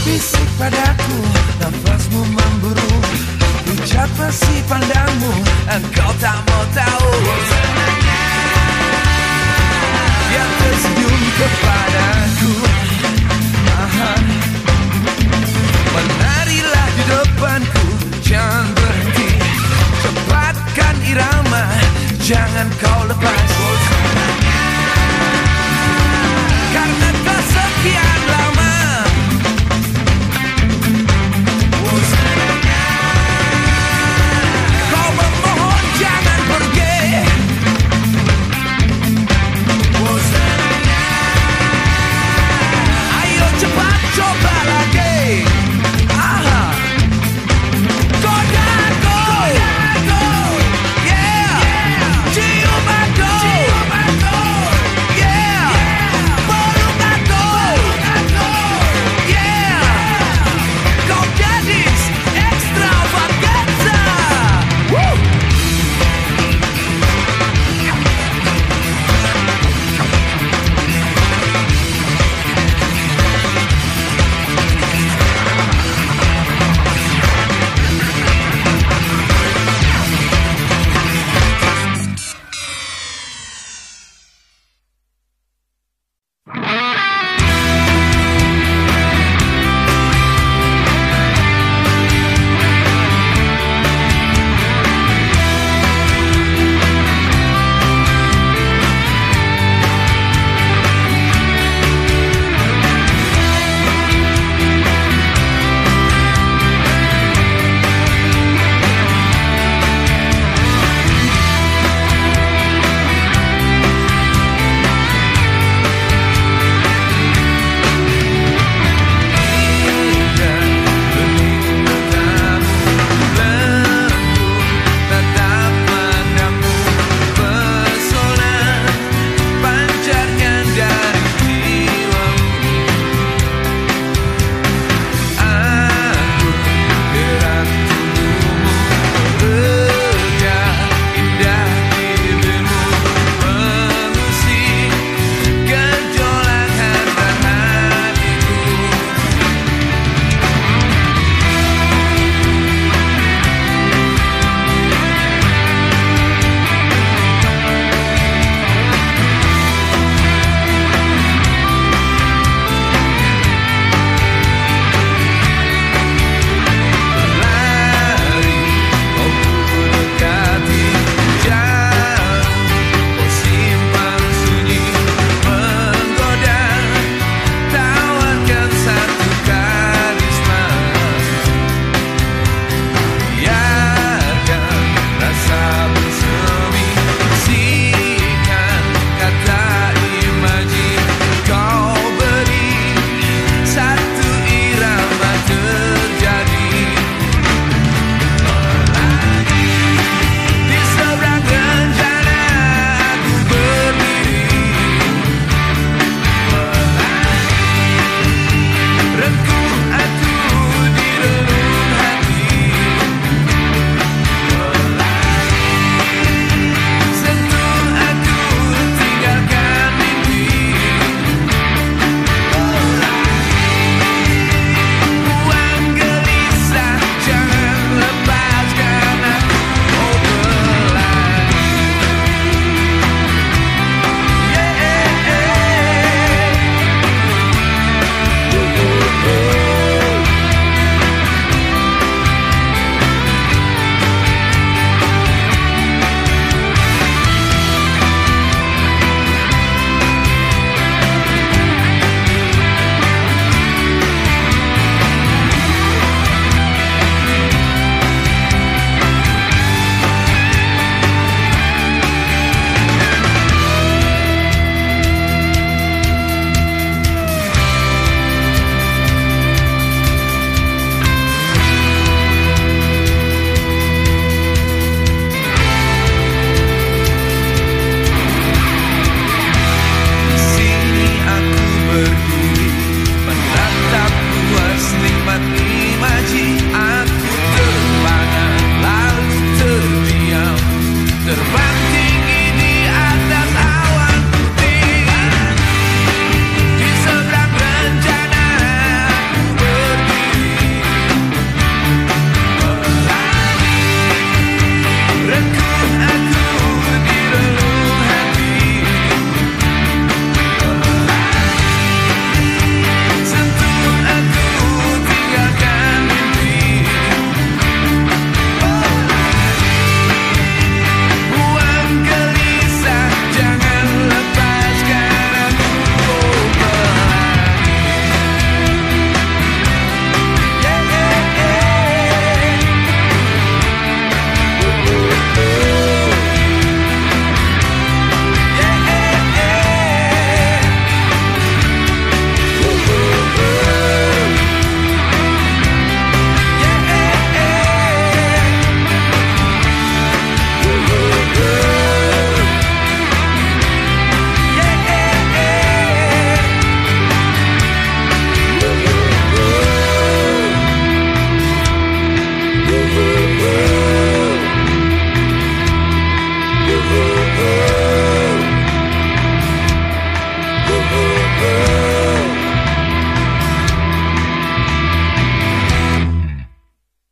Berbisik padaku Nafasmu memburu. Ucap masih pandangmu Engkau tak mau tahu. Yang tersenyum kepadaku Mahal